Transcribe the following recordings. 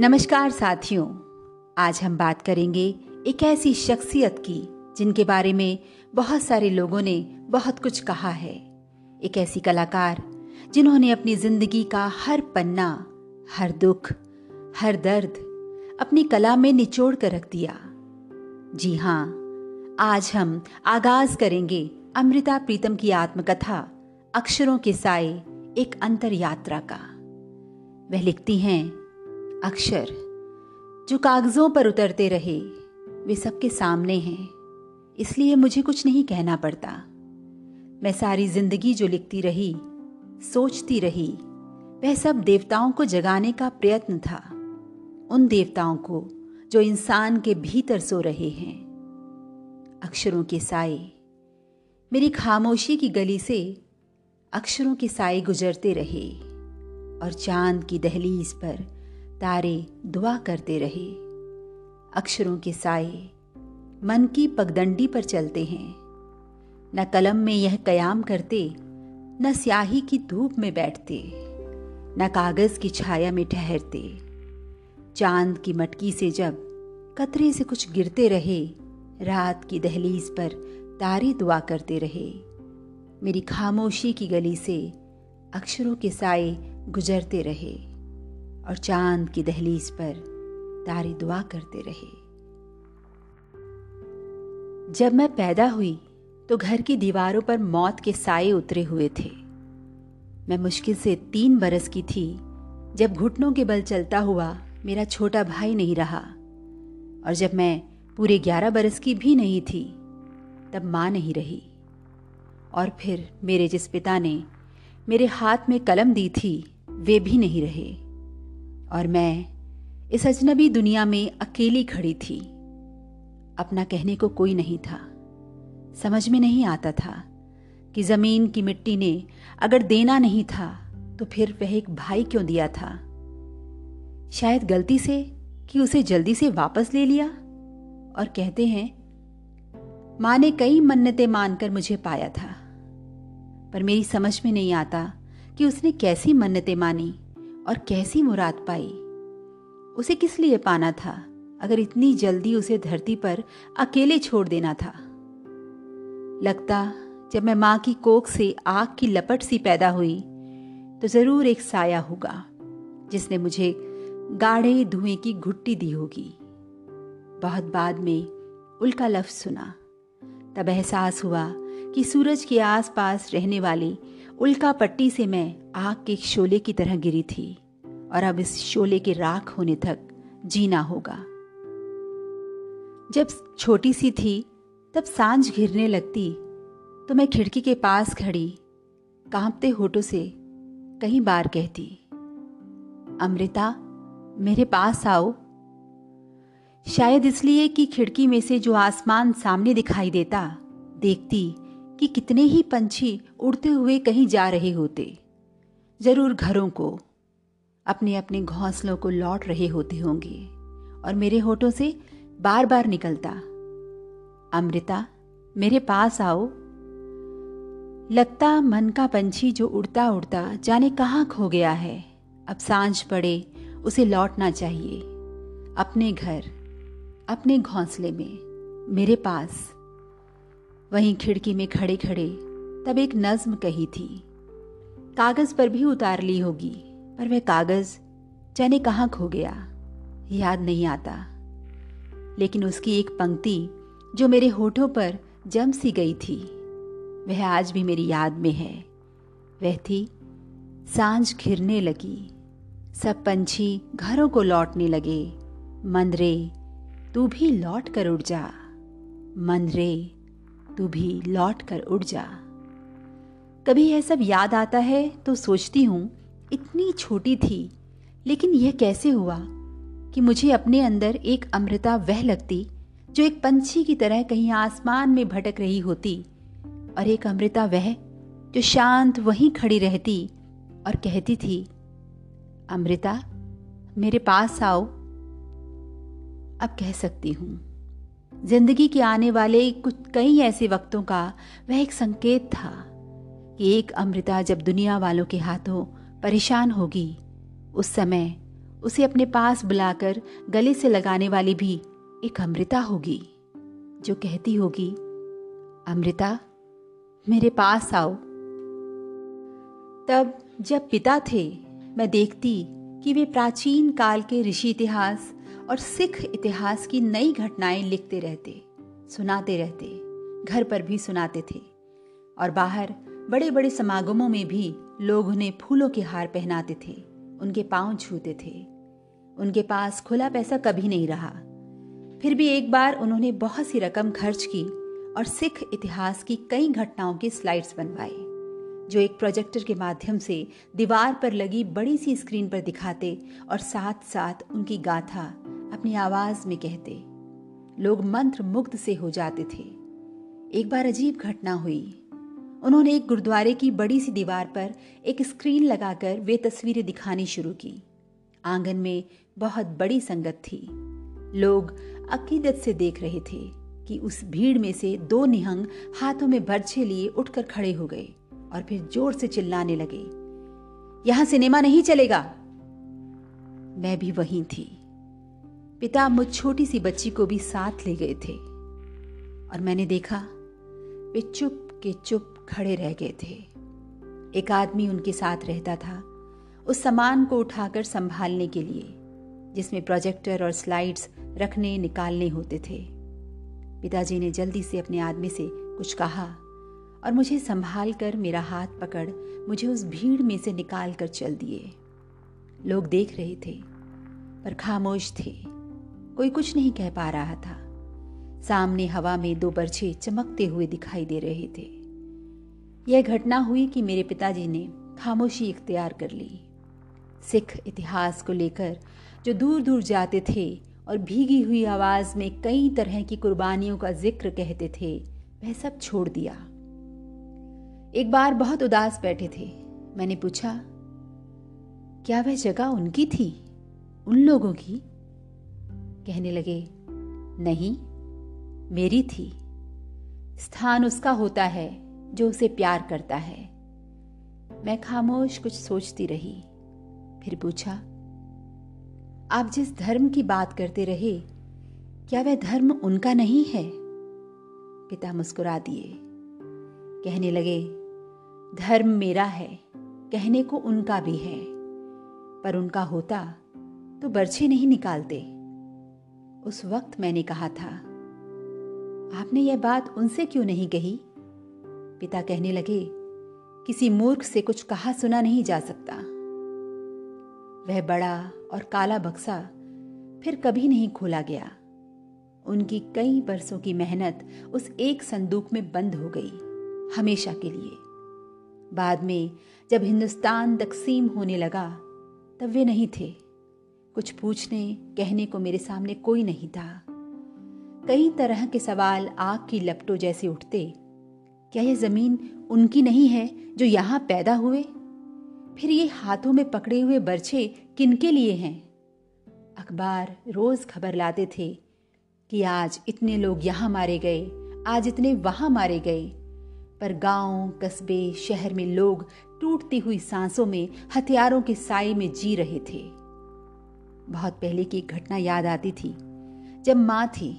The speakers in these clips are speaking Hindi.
नमस्कार साथियों, आज हम बात करेंगे एक ऐसी शख्सियत की, जिनके बारे में बहुत सारे लोगों ने बहुत कुछ कहा है। एक ऐसी कलाकार, जिन्होंने अपनी ज़िंदगी का हर पन्ना, हर दुख, हर दर्द अपनी कला में निचोड़ कर रख दिया। जी हाँ आज हम आगाज़ करेंगे अमृता प्रीतम की आत्मकथा, अक्षरों के साए एक अंतर यात्रा का। वह लिखती हैं अक्षर, जो कागजों पर उतरते रहे, वे सबके सामने हैं। इसलिए मुझे कुछ नहीं कहना पड़ता। मैं सारी ज़िंदगी जो लिखती रही, सोचती रही, वह सब देवताओं को जगाने का प्रयत्न था। उन देवताओं को, जो इंसान के भीतर सो रहे हैं। अक्षरों के साए, मेरी खामोशी की गली से अक्षरों के साए गुजरते रहे, और चाँद की दहलीज पर तारे दुआ करते रहे। अक्षरों के साए मन की पगडंडी पर चलते हैं। न कलम में यह कयाम करते, न स्याही की धूप में बैठते, न कागज़ की छाया में ठहरते। चाँद की मटकी से जब कतरे से कुछ गिरते रहे, रात की दहलीज पर तारे दुआ करते रहे। मेरी खामोशी की गली से अक्षरों के साए गुजरते रहे। और चाँद की दहलीज पर तारे दुआ करते रहे। जब मैं पैदा हुई तो घर की दीवारों पर मौत के साए उतरे हुए थे। मैं मुश्किल से तीन बरस की थी, जब घुटनों के बल चलता हुआ मेरा छोटा भाई नहीं रहा। और जब मैं पूरे ग्यारह बरस की भी नहीं थी, तब माँ नहीं रही। और फिर मेरे जिस पिता ने मेरे हाथ में कलम दी थी, वे भी नहीं रहे। और मैं इस अजनबी दुनिया में अकेली खड़ी थी। अपना कहने को कोई नहीं था। समझ में नहीं आता था कि ज़मीन की मिट्टी ने अगर देना नहीं था तो फिर वह एक भाई क्यों दिया था? शायद गलती से कि उसे जल्दी से वापस ले लिया? और कहते हैं, माँ ने कई मन्नतें मानकर मुझे पाया था, पर मेरी समझ में नहीं आता कि उसने कैसी मन्नतें मानी। और कैसी मुराद पाई? उसे किस लिए पाना था, अगर इतनी जल्दी उसे धरती पर अकेले छोड़ देना था? लगता, जब मैं माँ की कोख से आग की लपट सी पैदा हुई तो ज़रूर एक साया होगा, जिसने मुझे गाढ़े धुएँ की घुट्टी दी होगी। बहुत बाद में उल्का लफ्ज सुना। तब एहसास हुआ कि सूरज के आसपास रहने वाली उल्का पट्टी से मैं आग के शोले की तरह गिरी थी, और अब इस शोले के राख होने तक जीना होगा। जब छोटी सी थी, तब साँझ घिरने लगती तो मैं खिड़की के पास खड़ी, कांपते होठों से कई बार कहती, अमृता, मेरे पास आओ। शायद इसलिए कि खिड़की में से जो आसमान सामने दिखाई देता, देखती कि कितने ही पंछी उड़ते हुए कहीं जा रहे होते। ज़रूर घरों को अपने अपने घोंसलों को लौट रहे होते होंगे, और मेरे होठों से बार बार निकलता, अमृता, मेरे पास आओ। लगता मन का पंछी जो उड़ता उड़ता जाने कहाँ खो गया है। अब साँझ पड़े, उसे लौटना चाहिए। अपने घर, अपने घोंसले में, मेरे पास। वहीं खिड़की में खड़े खड़े तब एक नज्म कही थी। कागज़ पर भी उतार ली होगी, पर वह कागज़ जाने कहाँ खो गया, याद नहीं आता। लेकिन उसकी एक पंक्ति जो मेरे होठों पर जम सी गई थी, वह आज भी मेरी याद में है। वह थी, साँझ घिरने लगी, सब पंछी घरों को लौटने लगे। मंदरे, तू भी लौट कर उड़ जा। मंदरे तू भी लौट कर उड़ जा। कभी यह सब याद आता है तो सोचती हूँ, इतनी छोटी थी, लेकिन यह कैसे हुआ कि मुझे अपने अंदर एक अमृता वह लगती, जो एक पंछी की तरह कहीं आसमान में भटक रही होती, और एक अमृता वह, जो शांत वहीं खड़ी रहती और कहती थी, अमृता, मेरे पास आओ। अब कह सकती हूँ। ज़िंदगी के आने वाले कुछ कई ऐसे वक्तों का वह एक संकेत था कि एक अमृता जब दुनिया वालों के हाथों परेशान होगी, उस समय उसे अपने पास बुलाकर गले से लगाने वाली भी एक अमृता होगी, जो कहती होगी, अमृता, मेरे पास आओ। तब जब पिता थे, मैं देखती कि वे प्राचीन काल के ऋषि इतिहास और सिख इतिहास की नई घटनाएँ लिखते रहते, सुनाते रहते, घर पर भी सुनाते थे। और बाहर बड़े बड़े समागमों में भी लोग उन्हें फूलों के हार पहनाते थे, उनके पाँव छूते थे। उनके पास खुला पैसा कभी नहीं रहा। फिर भी एक बार उन्होंने बहुत सी रकम खर्च की और सिख इतिहास की कई घटनाओं के स्लाइड्स बनवाए, जो एक प्रोजेक्टर के माध्यम से दीवार पर लगी बड़ी सी स्क्रीन पर दिखाते और साथ साथ उनकी गाथा अपनी आवाज़ में कहते, लोग मंत्र मुग्ध से हो जाते थे। एक बार अजीब घटना हुई। उन्होंने एक गुरुद्वारे की बड़ी सी दीवार पर एक स्क्रीन लगाकर वे तस्वीरें दिखानी शुरू की। आँगन में बहुत बड़ी संगत थी। लोग अकीदत से देख रहे थे कि उस भीड़ में से दो निहंग हाथों में बर्छे लिए उठकर खड़े हो गए और फिर ज़ोर से चिल्लाने लगे, यहाँ सिनेमा नहीं चलेगा? मैं भी वहीं थी। पिता मुझ छोटी सी बच्ची को भी साथ ले गए थे और मैंने देखा वे चुप के चुप खड़े रह गए थे। एक आदमी उनके साथ रहता था उस सामान को उठाकर संभालने के लिए, जिसमें प्रोजेक्टर और स्लाइड्स रखने निकालने होते थे। पिताजी ने जल्दी से अपने आदमी से कुछ कहा और मुझे संभाल कर मेरा हाथ पकड़ मुझे उस भीड़ में से निकाल कर चल दिए। लोग देख रहे थे, पर खामोश थे। कोई कुछ नहीं कह पा रहा था। सामने हवा में दो बर्छे चमकते हुए दिखाई दे रहे थे। यह घटना हुई कि मेरे पिताजी ने खामोशी इख्तियार कर ली। सिख इतिहास को लेकर जो दूर दूर जाते थे और भीगी हुई आवाज़ में कई तरह की कुर्बानियों का ज़िक्र कहते थे, वह सब छोड़ दिया। एक बार बहुत उदास बैठे थे। मैंने पूछा, क्या वह जगह उनकी थी? उन लोगों की? कहने लगे, नहीं, मेरी थी। स्थान उसका होता है जो उसे प्यार करता है। मैं खामोश कुछ सोचती रही, फिर पूछा, आप जिस धर्म की बात करते रहे, क्या वह धर्म उनका नहीं है? पिता मुस्कुरा दिए। कहने लगे, धर्म मेरा है, कहने को उनका भी है, पर उनका होता तो बर्छे नहीं निकालते। उस वक्त मैंने कहा था, आपने यह बात उनसे क्यों नहीं कही? पिता कहने लगे, किसी मूर्ख से कुछ कहा सुना नहीं जा सकता। वह बड़ा और काला बक्सा फिर कभी नहीं खोला गया। उनकी कई बरसों की मेहनत उस एक संदूक में बंद हो गई, हमेशा के लिए। बाद में जब हिंदुस्तान तकसीम होने लगा, तब वे नहीं थे। कुछ पूछने, कहने को मेरे सामने कोई नहीं था। कई तरह के सवाल आग की लपटों जैसे उठते। क्या यह ज़मीन उनकी नहीं है जो यहाँ पैदा हुए? फिर ये हाथों में पकड़े हुए बर्छे किनके लिए हैं? अखबार रोज खबर लाते थे कि आज इतने लोग यहाँ मारे गए, आज इतने वहाँ मारे गए। पर गाँव, कस्बे, शहर में लोग टूटती हुई सांसों में, हथियारों के साय में जी रहे थे। बहुत पहले की एक घटना याद आती थी। जब माँ थी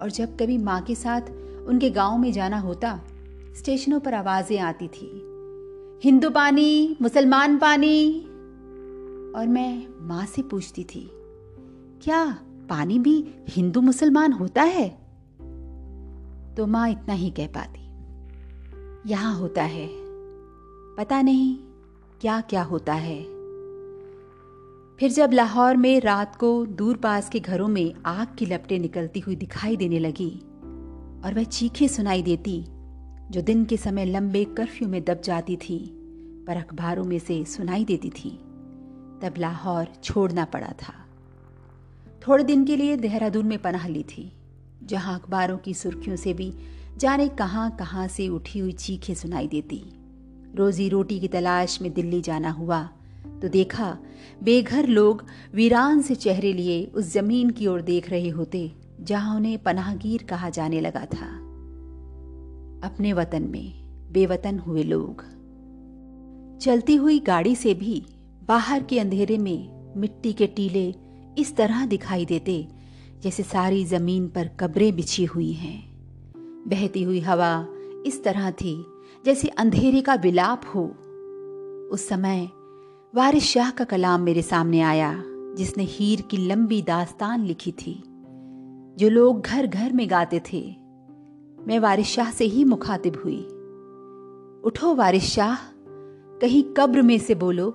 और जब कभी माँ के साथ उनके गाँव में जाना होता, स्टेशनों पर आवाज़ें आती थी। हिंदू पानी, मुसलमान पानी। और मैं माँ से पूछती थी, क्या पानी भी हिंदू मुसलमान होता है? तो माँ इतना ही कह पाती, यहाँ होता है। पता नहीं क्या क्या होता है। फिर जब लाहौर में रात को दूर पास के घरों में आग की लपटें निकलती हुई दिखाई देने लगी और वह चीखें सुनाई देती, जो दिन के समय लंबे कर्फ्यू में दब जाती थी, पर अखबारों में से सुनाई देती थी, तब लाहौर छोड़ना पड़ा था। थोड़े दिन के लिए देहरादून में पनाह ली थी, जहाँ अखबारों की सुर्खियों से भी जाने कहाँ कहाँ से उठी हुई चीखें सुनाई देती। रोजी रोटी की तलाश में दिल्ली जाना हुआ तो देखा, बेघर लोग वीरान से चेहरे लिए उस ज़मीन की ओर देख रहे होते, जहाँ उन्हें पनाहगीर कहा जाने लगा था। अपने वतन में बेवतन हुए लोग। चलती हुई गाड़ी से भी बाहर के अंधेरे में मिट्टी के टीले इस तरह दिखाई देते, जैसे सारी ज़मीन पर कब्रें बिछी हुई हैं। बहती हुई हवा इस तरह थी, जैसे अंधेरे का विलाप हो। उस समय वारिस शाह का कलाम मेरे सामने आया, जिसने हीर की लंबी दास्तान लिखी थी, जो लोग घर घर में गाते थे। मैं वारिस शाह से ही मुखातिब हुई। उठो वारिस शाह, कहीं कब्र में से बोलो,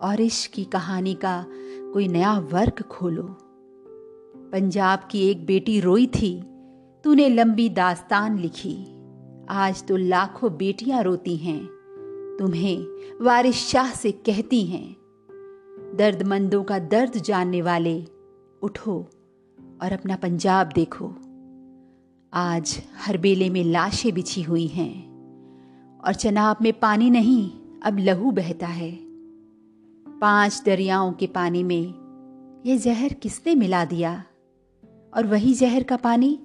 और इश्क की कहानी का कोई नया वर्क खोलो। पंजाब की एक बेटी रोई थी, तूने लंबी दास्तान लिखी। आज तो लाखों बेटियाँ रोती हैं। तुम्हें वारिस शाह से कहती हैं, दर्दमंदों का दर्द जानने वाले उठो और अपना पंजाब देखो। आज हर बेले में लाशें बिछी हुई हैं और चनाब में पानी नहीं, अब लहू बहता है। पाँच दरियाओं के पानी में यह जहर किसने मिला दिया? और वही जहर का पानी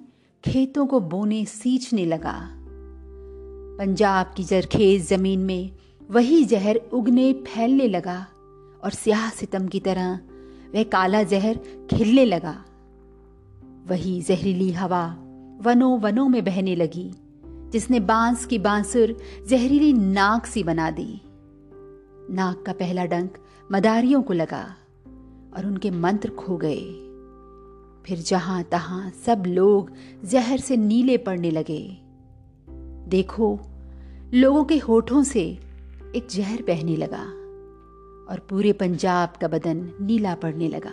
खेतों को बोने सींचने लगा। पंजाब की जरखेज ज़मीन में वही जहर उगने फैलने लगा और स्याह सितम की तरह वह काला जहर खिलने लगा। वही जहरीली हवा वनों वनों में बहने लगी, जिसने बाँस की बांसुर जहरीली नाक सी बना दी। नाक का पहला डंक मदारियों को लगा और उनके मंत्र खो गए। फिर जहाँ तहां सब लोग जहर से नीले पड़ने लगे। देखो, लोगों के होठों से एक जहर बहने लगा और पूरे पंजाब का बदन नीला पड़ने लगा।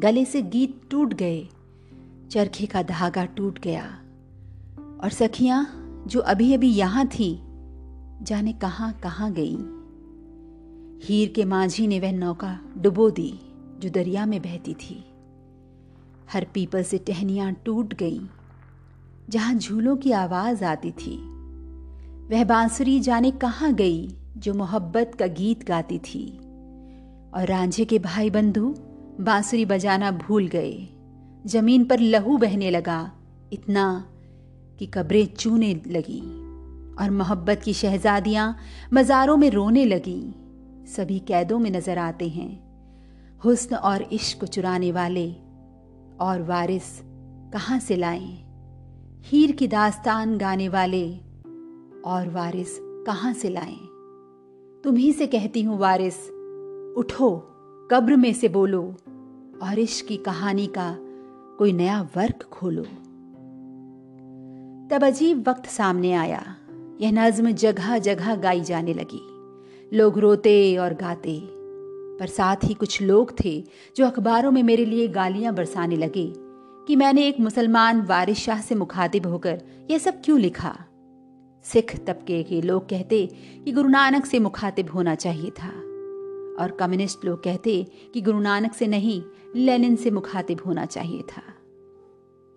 गले से गीत टूट गए, चरखे का धागा टूट गया और सखियाँ जो अभी अभी यहाँ थी, जाने कहाँ कहाँ गई। हीर के माझी ने वह नौका डुबो दी जो दरिया में बहती थी। हर पीपल से टहनियाँ टूट गईं, जहाँ झूलों की आवाज़ आती थी। वह बांसुरी जाने कहाँ गई जो मोहब्बत का गीत गाती थी। और रांझे के भाई बंधु बांसुरी बजाना भूल गए। ज़मीन पर लहू बहने लगा, इतना कि कब्रें चूने लगी और मोहब्बत की शहजादियाँ मज़ारों में रोने लगी। सभी कैदों में नज़र आते हैं। हुस्न और इश्क को चुराने वाले और वारिस कहाँ से लाएँ? हीर की दास्तान गाने वाले और वारिस कहाँ से लाएँ? तुम्ही से कहती हूँ, वारिस, उठो, कब्र में से बोलो, और इश्क की कहानी का कोई नया वर्क खोलो। तब अजीब वक्त सामने आया। यह नज्म जगह जगह गाई जाने लगी। लोग रोते और गाते, पर साथ ही कुछ लोग थे जो अखबारों में मेरे लिए गालियाँ बरसाने लगे कि मैंने एक मुसलमान वारिस शाह से मुखातिब होकर यह सब क्यों लिखा? सिख तबके के लोग कहते कि गुरु नानक से मुखातिब होना चाहिए था। और कम्युनिस्ट लोग कहते कि गुरु नानक से नहीं, लेनिन से मुखातिब होना चाहिए था।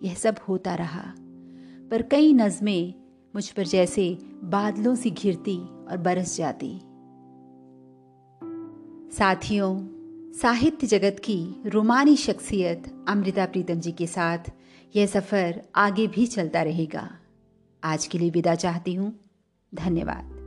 यह सब होता रहा। पर कई नज़में मुझ पर जैसे बादलों सी घिरती और बरस जाती। साथियों, साहित्य जगत की रोमानी शख्सियत अमृता प्रीतम जी के साथ यह सफ़र आगे भी चलता रहेगा। आज के लिए विदा चाहती हूँ। धन्यवाद।